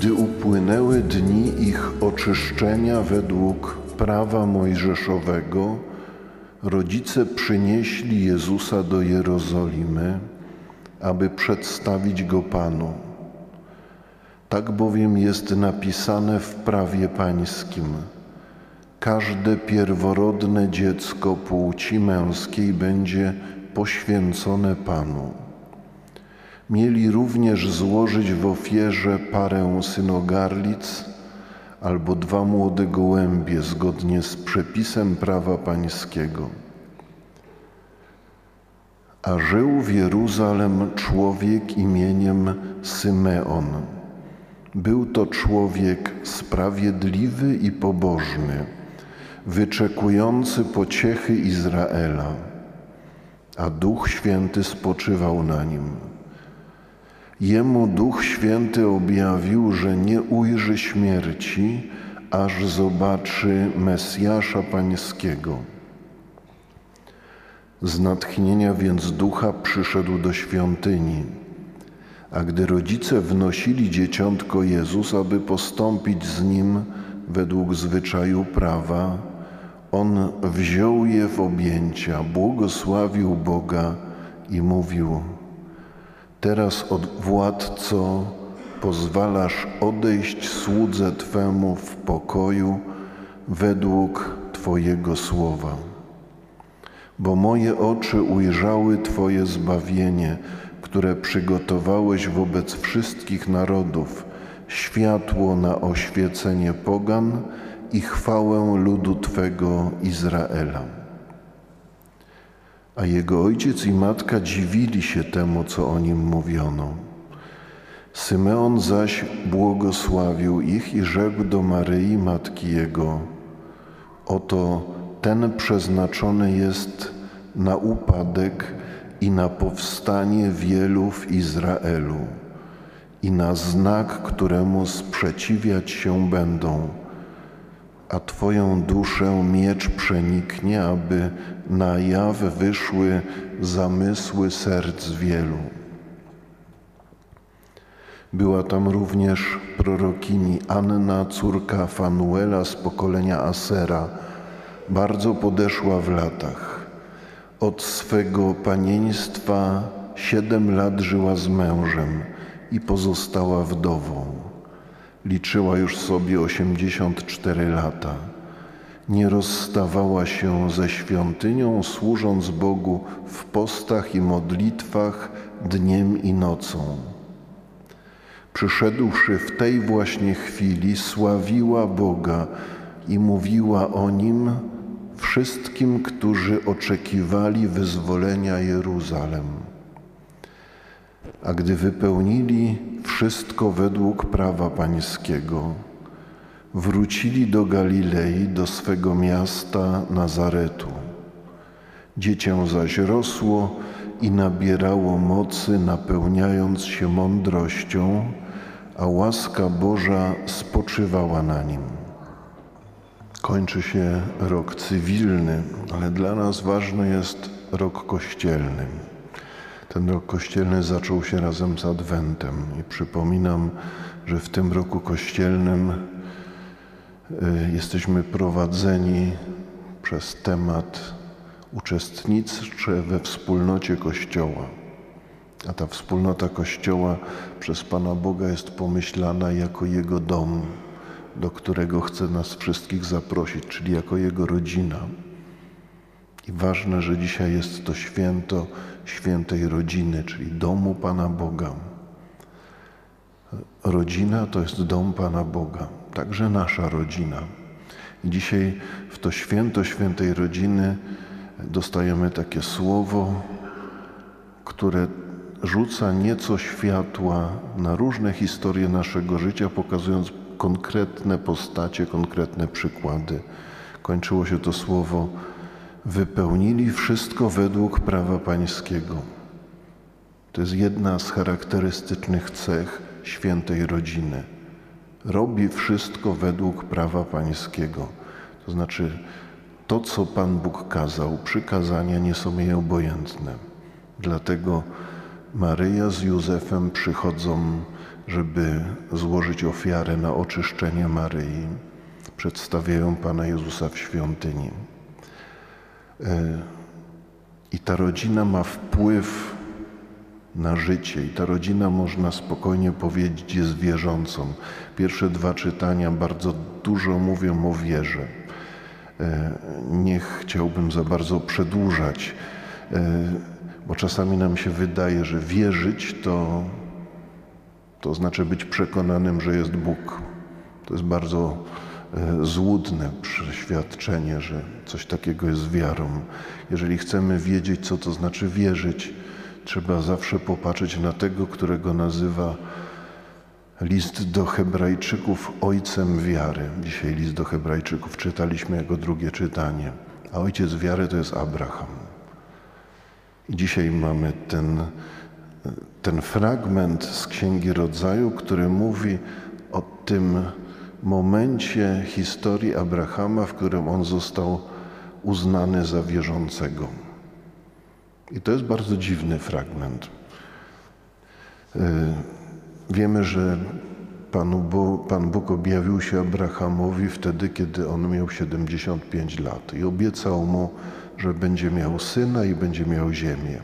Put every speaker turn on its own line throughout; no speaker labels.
Gdy upłynęły dni ich oczyszczenia według prawa mojżeszowego, rodzice przynieśli Jezusa do Jerozolimy, aby przedstawić go Panu. Tak bowiem jest napisane w prawie pańskim. Każde pierworodne dziecko płci męskiej będzie poświęcone Panu. Mieli również złożyć w ofierze parę synogarlic albo dwa młode gołębie zgodnie z przepisem prawa pańskiego. A żył w Jeruzalem człowiek imieniem Symeon. Był to człowiek sprawiedliwy i pobożny, wyczekujący pociechy Izraela, a Duch Święty spoczywał na nim. Jemu Duch Święty objawił, że nie ujrzy śmierci, aż zobaczy Mesjasza Pańskiego. Z natchnienia więc ducha przyszedł do świątyni, a gdy rodzice wnosili dzieciątko Jezus, aby postąpić z nim według zwyczaju prawa, on wziął je w objęcia, błogosławił Boga i mówił: Teraz, od władco, pozwalasz odejść słudze Twemu w pokoju według Twojego słowa. Bo moje oczy ujrzały Twoje zbawienie, które przygotowałeś wobec wszystkich narodów, światło na oświecenie pogan i chwałę ludu Twego Izraela. A jego ojciec i matka dziwili się temu, co o nim mówiono. Symeon zaś błogosławił ich i rzekł do Maryi, matki jego: Oto ten przeznaczony jest na upadek i na powstanie wielu w Izraelu, i na znak, któremu sprzeciwiać się będą a Twoją duszę miecz przeniknie, aby na jaw wyszły zamysły serc wielu. Była tam również prorokini Anna, córka Fanuela z pokolenia Asera, bardzo podeszła w latach. Od swego panieństwa siedem lat żyła z mężem i pozostała wdową. Liczyła już sobie 84 lata. Nie rozstawała się ze świątynią, służąc Bogu w postach i modlitwach dniem i nocą. Przyszedłszy w tej właśnie chwili, sławiła Boga i mówiła o nim wszystkim, którzy oczekiwali wyzwolenia Jeruzalem. A gdy wypełnili wszystko według prawa pańskiego, wrócili do Galilei, do swego miasta Nazaretu. Dziecię zaś rosło i nabierało mocy, napełniając się mądrością, a łaska Boża spoczywała na nim. Kończy się rok cywilny, ale dla nas ważny jest rok kościelny. Ten rok kościelny zaczął się razem z Adwentem i przypominam, że w tym roku kościelnym y, jesteśmy prowadzeni przez temat uczestnicze we wspólnocie Kościoła. A ta wspólnota Kościoła przez Pana Boga jest pomyślana jako Jego dom, do którego chce nas wszystkich zaprosić, czyli jako Jego rodzina. I ważne, że dzisiaj jest to święto świętej rodziny, czyli domu Pana Boga. Rodzina to jest dom Pana Boga, także nasza rodzina. I dzisiaj w to święto świętej rodziny dostajemy takie słowo, które rzuca nieco światła na różne historie naszego życia, pokazując konkretne postacie, konkretne przykłady. Kończyło się to słowo wypełnili wszystko według prawa pańskiego. To jest jedna z charakterystycznych cech świętej rodziny. Robi wszystko według prawa pańskiego. To znaczy, to, co Pan Bóg kazał, przykazania nie są jej obojętne. Dlatego Maryja z Józefem przychodzą, żeby złożyć ofiarę na oczyszczenie Maryi. Przedstawiają Pana Jezusa w świątyni. E, I ta rodzina ma wpływ na życie, i ta rodzina, można spokojnie powiedzieć, jest wierzącą. Pierwsze dwa czytania bardzo dużo mówią o wierze. E, nie chciałbym za bardzo przedłużać, e, bo czasami nam się wydaje, że wierzyć to, to znaczy być przekonanym, że jest Bóg. To jest bardzo złudne przeświadczenie, że coś takiego jest wiarą. Jeżeli chcemy wiedzieć, co to znaczy wierzyć, trzeba zawsze popatrzeć na tego, którego nazywa list do Hebrajczyków ojcem wiary. Dzisiaj list do Hebrajczyków czytaliśmy jako drugie czytanie, a ojciec wiary to jest Abraham. I dzisiaj mamy ten, ten fragment z Księgi Rodzaju, który mówi o tym momencie historii Abrahama, w którym on został uznany za wierzącego. I to jest bardzo dziwny fragment. Y, wiemy, że Pan Bóg, objawił się Abrahamowi wtedy, kiedy on miał 75 lat i obiecał mu, że będzie miał syna i będzie miał ziemię.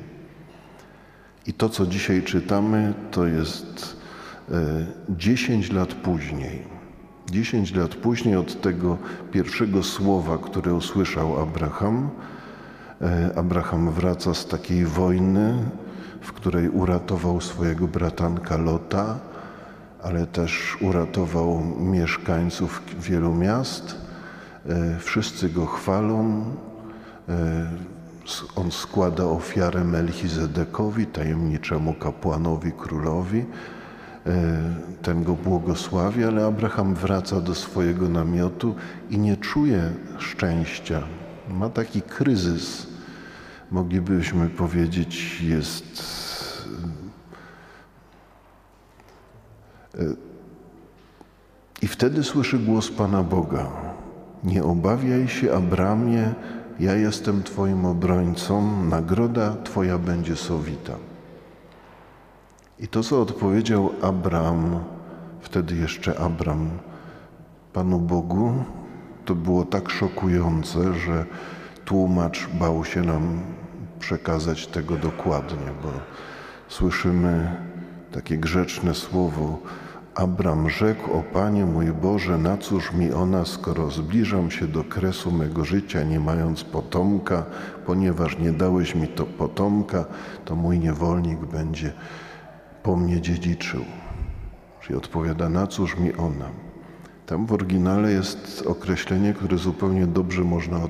I to, co dzisiaj czytamy, to jest 10 y, lat później. 10 lat później od tego pierwszego słowa, które usłyszał Abraham, E, Abraham wraca z takiej wojny, w której uratował swojego bratanka Lota, ale też uratował mieszkańców wielu miast. E, wszyscy go chwalą. E, on składa ofiarę Melchizedekowi, tajemniczemu kapłanowi, królowi. Ten go błogosławi, ale Abraham wraca do swojego namiotu i nie czuje szczęścia, ma taki kryzys, moglibyśmy powiedzieć, jest e, i wtedy słyszy głos Pana Boga. Nie obawiaj się, Abramie, ja jestem Twoim obrońcą, nagroda Twoja będzie sowita. I to, co odpowiedział Abram, wtedy jeszcze Abram, Panu Bogu, to było tak szokujące, że tłumacz bał się nam przekazać tego dokładnie, bo słyszymy takie grzeczne słowo. Abram rzekł, o Panie mój Boże, na cóż mi ona, skoro zbliżam się do kresu mego życia, nie mając potomka, ponieważ nie dałeś mi to potomka, to mój niewolnik będzie po mnie dziedziczył. Czyli odpowiada, na cóż mi ona. Tam w oryginale jest określenie, które zupełnie dobrze można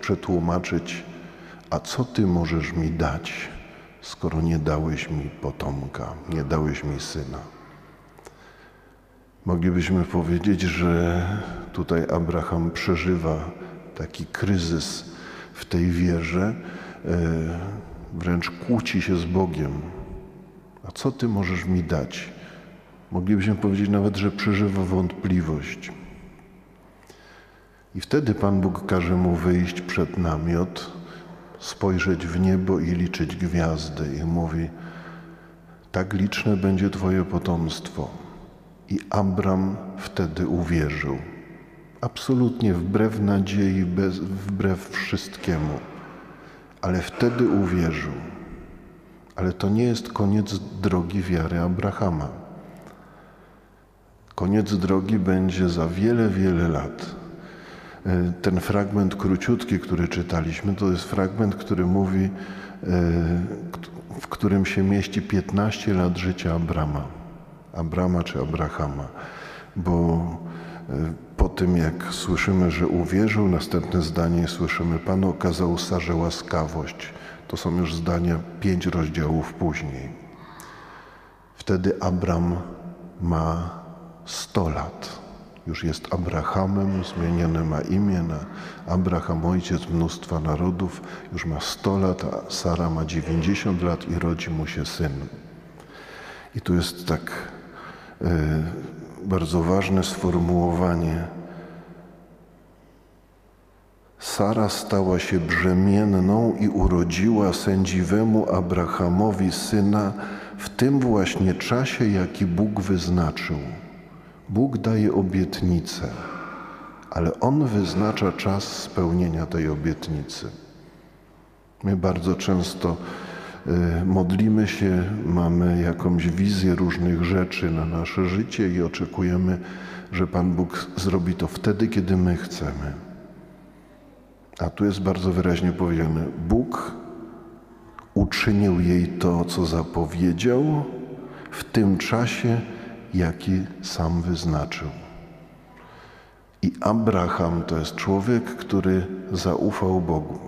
przetłumaczyć, a co ty możesz mi dać, skoro nie dałeś mi potomka, nie dałeś mi syna? Moglibyśmy powiedzieć, że tutaj Abraham przeżywa taki kryzys w tej wierze, e, wręcz kłóci się z Bogiem. A co ty możesz mi dać? Moglibyśmy powiedzieć nawet, że przeżywa wątpliwość. I wtedy Pan Bóg każe mu wyjść przed namiot, spojrzeć w niebo i liczyć gwiazdy. I mówi: Tak liczne będzie Twoje potomstwo. I Abram wtedy uwierzył. Absolutnie wbrew nadziei, bez, wbrew wszystkiemu. Ale wtedy uwierzył. Ale to nie jest koniec drogi wiary Abrahama. Koniec drogi będzie za wiele, wiele lat. E, ten fragment króciutki, który czytaliśmy, to jest fragment, który mówi, e, w którym się mieści 15 lat życia Abrama. Abrama czy Abrahama. Bo e, po tym, jak słyszymy, że uwierzył, następne zdanie słyszymy, Pan okazał Sarze łaskawość. To są już zdania pięć rozdziałów później. Wtedy Abram ma 100 lat. Już jest Abrahamem, zmienione ma imię na Abraham, ojciec mnóstwa narodów. Już ma 100 lat, a Sara ma 90 lat i rodzi mu się syn. I tu jest tak y, bardzo ważne sformułowanie. Sara stała się brzemienną i urodziła sędziwemu Abrahamowi syna w tym właśnie czasie, jaki Bóg wyznaczył. Bóg daje obietnicę, ale On wyznacza czas spełnienia tej obietnicy. My bardzo często y, modlimy się, mamy jakąś wizję różnych rzeczy na nasze życie i oczekujemy, że Pan Bóg zrobi to wtedy, kiedy my chcemy. A tu jest bardzo wyraźnie powiedziane: Bóg uczynił jej to, co zapowiedział, w tym czasie, jaki sam wyznaczył. I Abraham to jest człowiek, który zaufał Bogu.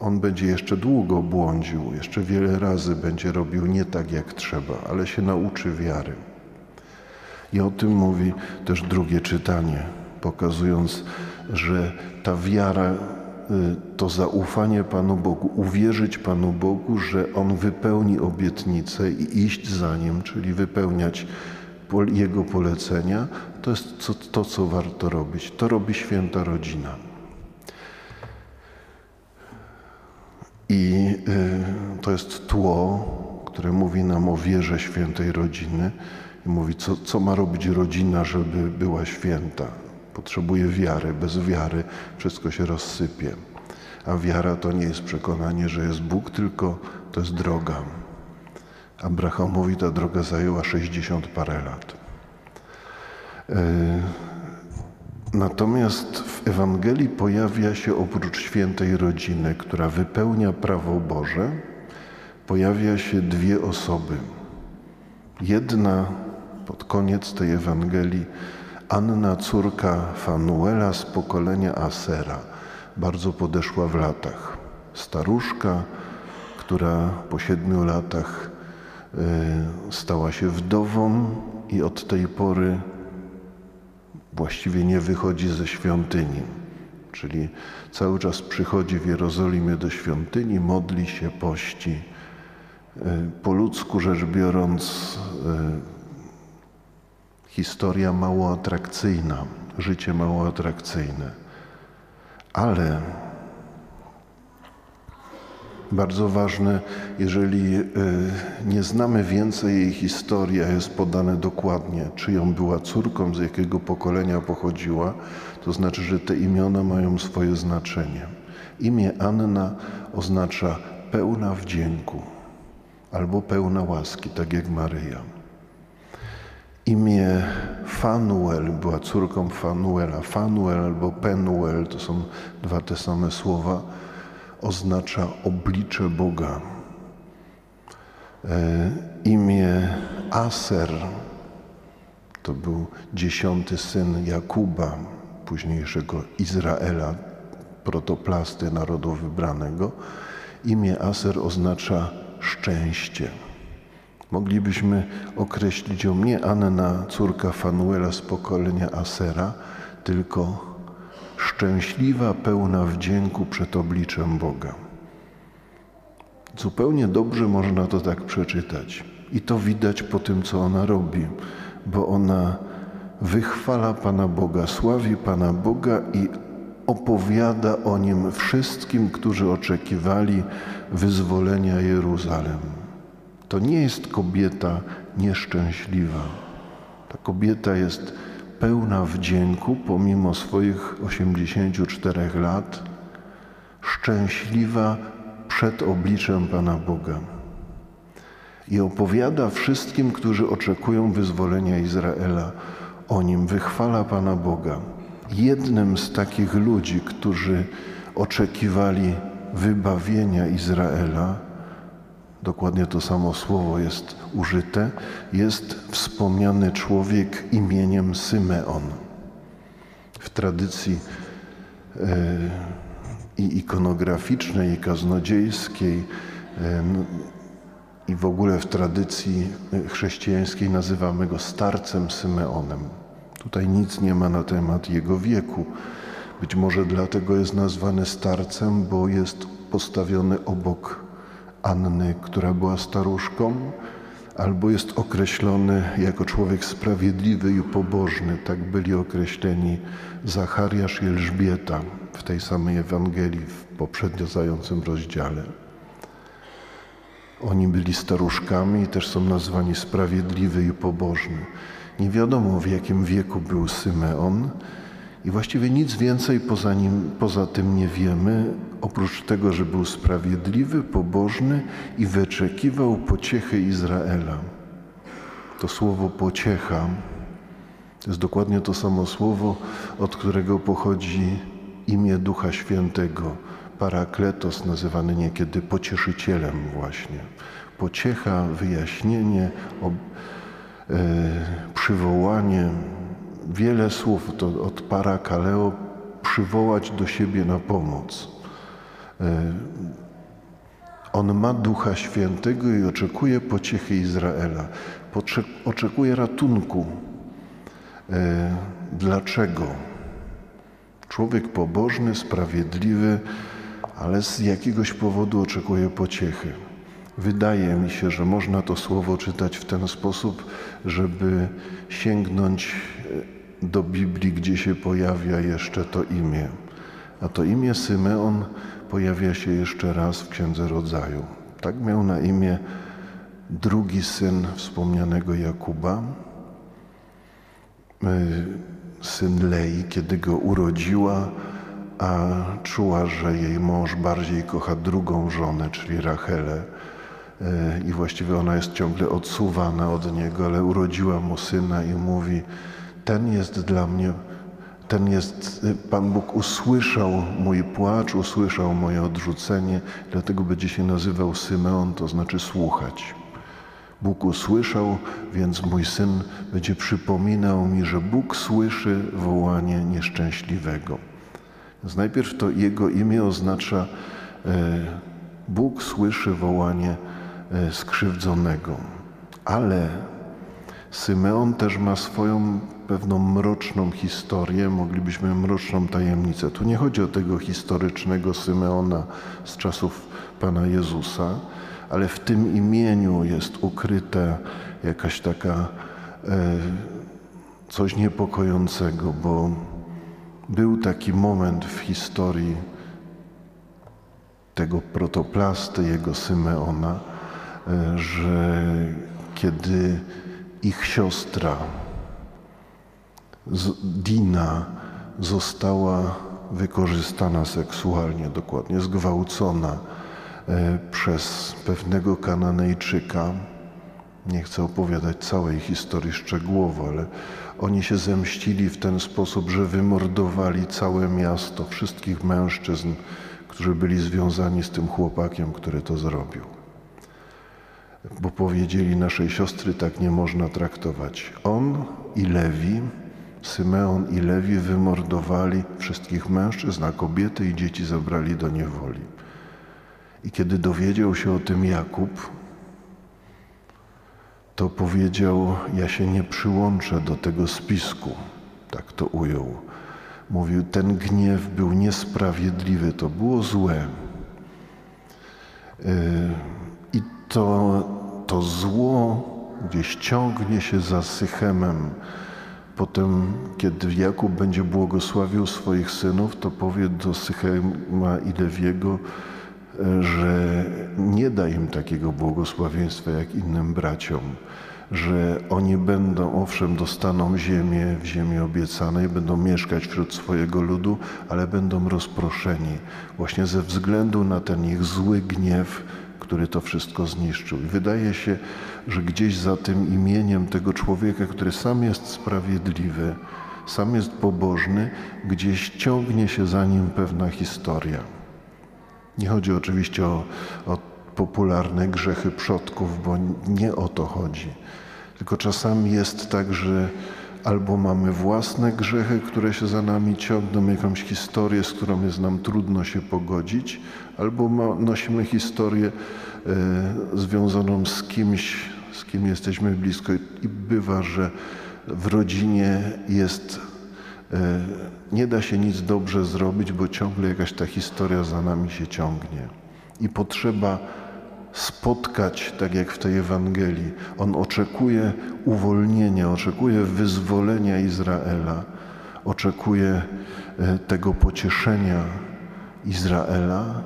On będzie jeszcze długo błądził, jeszcze wiele razy będzie robił nie tak jak trzeba, ale się nauczy wiary. I o tym mówi też drugie czytanie, pokazując, że ta wiara to zaufanie Panu Bogu, uwierzyć Panu Bogu, że On wypełni obietnicę i iść za Nim, czyli wypełniać Jego polecenia, to jest to, to co warto robić. To robi święta rodzina. I y, to jest tło, które mówi nam o wierze świętej rodziny i mówi, co, co ma robić rodzina, żeby była święta. Potrzebuje wiary. Bez wiary wszystko się rozsypie. A wiara to nie jest przekonanie, że jest Bóg, tylko to jest droga. Abrahamowi ta droga zajęła 60 parę lat. E, natomiast w Ewangelii pojawia się oprócz świętej rodziny, która wypełnia prawo Boże, pojawia się dwie osoby. Jedna pod koniec tej Ewangelii Anna, córka Fanuela z pokolenia Asera, bardzo podeszła w latach. Staruszka, która po siedmiu latach e, stała się wdową i od tej pory właściwie nie wychodzi ze świątyni. Czyli cały czas przychodzi w Jerozolimie do świątyni, modli się, pości. E, po ludzku rzecz biorąc, e, historia mało atrakcyjna, życie mało atrakcyjne. Ale bardzo ważne, jeżeli y, nie znamy więcej jej historii, a jest podane dokładnie, czyją była córką, z jakiego pokolenia pochodziła, to znaczy, że te imiona mają swoje znaczenie. Imię Anna oznacza pełna wdzięku albo pełna łaski, tak jak Maryja. Imię Fanuel była córką Fanuela. Fanuel albo Penuel to są dwa te same słowa. Oznacza oblicze Boga. E, imię Aser to był dziesiąty syn Jakuba, późniejszego Izraela, protoplasty narodu wybranego. Imię Aser oznacza szczęście. Moglibyśmy określić ją nie Anna, córka Fanuela z pokolenia Asera, tylko szczęśliwa, pełna wdzięku przed obliczem Boga. Zupełnie dobrze można to tak przeczytać. I to widać po tym, co ona robi, bo ona wychwala Pana Boga, sławi Pana Boga i opowiada o nim wszystkim, którzy oczekiwali wyzwolenia Jeruzalem. To nie jest kobieta nieszczęśliwa. Ta kobieta jest pełna wdzięku pomimo swoich 84 lat, szczęśliwa przed obliczem Pana Boga. I opowiada wszystkim, którzy oczekują wyzwolenia Izraela o nim, wychwala Pana Boga. Jednym z takich ludzi, którzy oczekiwali wybawienia Izraela, dokładnie to samo słowo jest użyte, jest wspomniany człowiek imieniem Symeon. W tradycji e, i ikonograficznej, i kaznodziejskiej, e, i w ogóle w tradycji chrześcijańskiej nazywamy go starcem Symeonem. Tutaj nic nie ma na temat jego wieku. Być może dlatego jest nazwany starcem, bo jest postawiony obok Anny, która była staruszką, albo jest określony jako człowiek sprawiedliwy i pobożny. Tak byli określeni Zachariasz i Elżbieta w tej samej Ewangelii w poprzednio zającym rozdziale. Oni byli staruszkami i też są nazwani sprawiedliwy i pobożny. Nie wiadomo w jakim wieku był Symeon i właściwie nic więcej poza, nim, poza tym nie wiemy, oprócz tego, że był sprawiedliwy, pobożny i wyczekiwał pociechy Izraela. To słowo pociecha to jest dokładnie to samo słowo, od którego pochodzi imię Ducha Świętego. Parakletos, nazywany niekiedy pocieszycielem właśnie. Pociecha, wyjaśnienie, ob, e, przywołanie. Wiele słów to od parakaleo przywołać do siebie na pomoc. E, on ma Ducha Świętego i oczekuje pociechy Izraela. Oczekuje ratunku. E, dlaczego? Człowiek pobożny, sprawiedliwy, ale z jakiegoś powodu oczekuje pociechy. Wydaje mi się, że można to słowo czytać w ten sposób, żeby sięgnąć e, do Biblii, gdzie się pojawia jeszcze to imię. A to imię Symeon pojawia się jeszcze raz w Księdze Rodzaju. Tak miał na imię drugi syn wspomnianego Jakuba, e, syn Lei, kiedy go urodziła, a czuła, że jej mąż bardziej kocha drugą żonę, czyli Rachelę. E, I właściwie ona jest ciągle odsuwana od niego, ale urodziła mu syna i mówi: Ten jest dla mnie, ten jest, e, Pan Bóg usłyszał mój płacz, usłyszał moje odrzucenie, dlatego będzie się nazywał Symeon, to znaczy słuchać. Bóg usłyszał, więc mój syn będzie przypominał mi, że Bóg słyszy wołanie nieszczęśliwego. Więc najpierw to jego imię oznacza e, Bóg słyszy wołanie e, skrzywdzonego. Ale Symeon też ma swoją pewną mroczną historię, moglibyśmy mroczną tajemnicę. Tu nie chodzi o tego historycznego Symeona z czasów Pana Jezusa, ale w tym imieniu jest ukryte jakaś taka e, coś niepokojącego, bo był taki moment w historii tego protoplasty, jego Symeona, e, że kiedy ich siostra Dina została wykorzystana seksualnie, dokładnie zgwałcona e, przez pewnego Kananejczyka. Nie chcę opowiadać całej historii szczegółowo, ale oni się zemścili w ten sposób, że wymordowali całe miasto, wszystkich mężczyzn, którzy byli związani z tym chłopakiem, który to zrobił. Powiedzieli naszej siostry, tak nie można traktować. On i Lewi, Symeon i Lewi wymordowali wszystkich mężczyzn, a kobiety i dzieci zabrali do niewoli. I kiedy dowiedział się o tym Jakub, to powiedział: Ja się nie przyłączę do tego spisku. Tak to ujął. Mówił: Ten gniew był niesprawiedliwy, to było złe. Yy, I to, to zło gdzieś ciągnie się za Sychemem. Potem, kiedy Jakub będzie błogosławił swoich synów, to powie do Sychema i Lewiego, że nie da im takiego błogosławieństwa jak innym braciom, że oni będą, owszem, dostaną ziemię w ziemi obiecanej, będą mieszkać wśród swojego ludu, ale będą rozproszeni właśnie ze względu na ten ich zły gniew, który to wszystko zniszczył. I wydaje się, że gdzieś za tym imieniem tego człowieka, który sam jest sprawiedliwy, sam jest pobożny, gdzieś ciągnie się za nim pewna historia. Nie chodzi oczywiście o, o popularne grzechy przodków, bo nie o to chodzi. Tylko czasami jest tak, że albo mamy własne grzechy, które się za nami ciągną, jakąś historię, z którą jest nam trudno się pogodzić, albo nosimy historię e, związaną z kimś, z kim jesteśmy blisko i bywa, że w rodzinie jest E, nie da się nic dobrze zrobić, bo ciągle jakaś ta historia za nami się ciągnie. I potrzeba spotkać, tak jak w tej Ewangelii. On oczekuje uwolnienia, oczekuje wyzwolenia Izraela, oczekuje e, tego pocieszenia Izraela,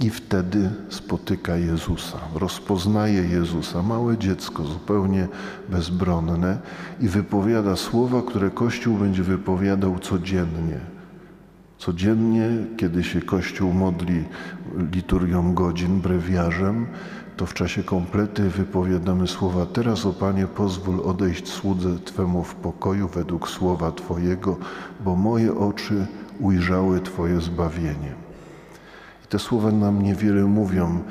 I wtedy spotyka Jezusa, rozpoznaje Jezusa, małe dziecko, zupełnie bezbronne, i wypowiada słowa, które Kościół będzie wypowiadał codziennie. Codziennie, kiedy się Kościół modli liturgią godzin, brewiarzem, to w czasie komplety wypowiadamy słowa Teraz, o Panie, pozwól odejść słudze Twemu w pokoju według słowa Twojego, bo moje oczy ujrzały Twoje zbawienie. I te słowa nam niewiele mówią.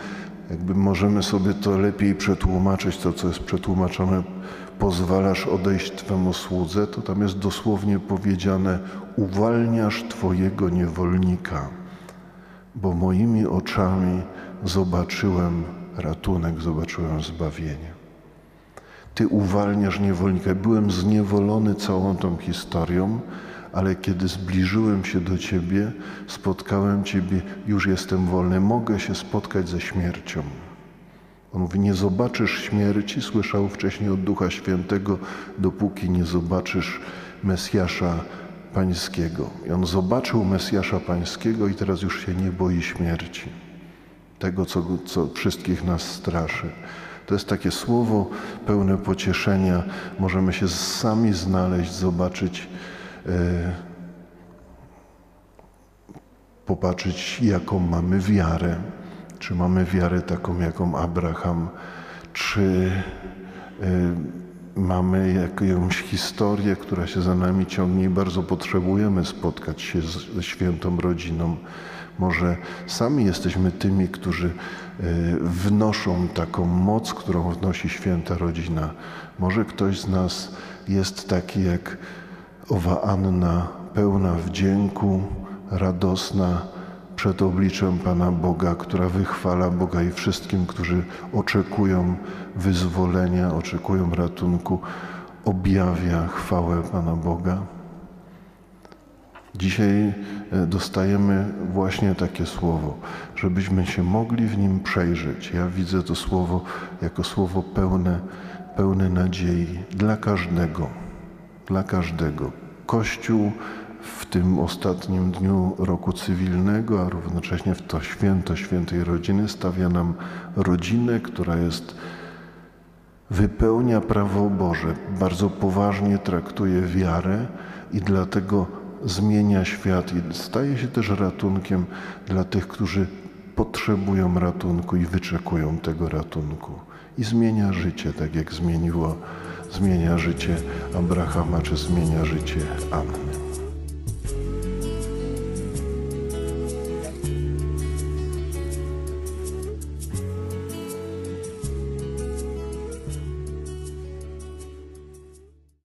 Jakby możemy sobie to lepiej przetłumaczyć, to co jest przetłumaczone, pozwalasz odejść Twemu słudze, to tam jest dosłownie powiedziane, uwalniasz Twojego niewolnika, bo moimi oczami zobaczyłem ratunek, zobaczyłem zbawienie. Ty uwalniasz niewolnika. Byłem zniewolony całą tą historią, ale kiedy zbliżyłem się do Ciebie, spotkałem Ciebie, już jestem wolny, mogę się spotkać ze śmiercią. On mówi, nie zobaczysz śmierci, słyszał wcześniej od Ducha Świętego, dopóki nie zobaczysz Mesjasza Pańskiego. I on zobaczył Mesjasza Pańskiego i teraz już się nie boi śmierci. Tego, co, co wszystkich nas straszy. To jest takie słowo pełne pocieszenia. Możemy się sami znaleźć, zobaczyć, e, popatrzeć, jaką mamy wiarę. Czy mamy wiarę taką, jaką Abraham, czy e, mamy jakąś historię, która się za nami ciągnie i bardzo potrzebujemy spotkać się z, ze świętą rodziną. Może sami jesteśmy tymi, którzy e, wnoszą taką moc, którą wnosi święta rodzina. Może ktoś z nas jest taki jak owa Anna, pełna wdzięku, radosna przed obliczem Pana Boga, która wychwala Boga i wszystkim, którzy oczekują wyzwolenia, oczekują ratunku, objawia chwałę Pana Boga. Dzisiaj e, dostajemy właśnie takie słowo, żebyśmy się mogli w nim przejrzeć. Ja widzę to słowo jako słowo pełne, pełne nadziei dla każdego, dla każdego. Kościół w tym ostatnim dniu roku cywilnego, a równocześnie w to święto świętej rodziny stawia nam rodzinę, która jest wypełnia prawo Boże, bardzo poważnie traktuje wiarę i dlatego zmienia świat i staje się też ratunkiem dla tych, którzy potrzebują ratunku i wyczekują tego ratunku. I zmienia życie, tak jak zmieniło, zmienia życie Abrahama, czy zmienia życie Anny.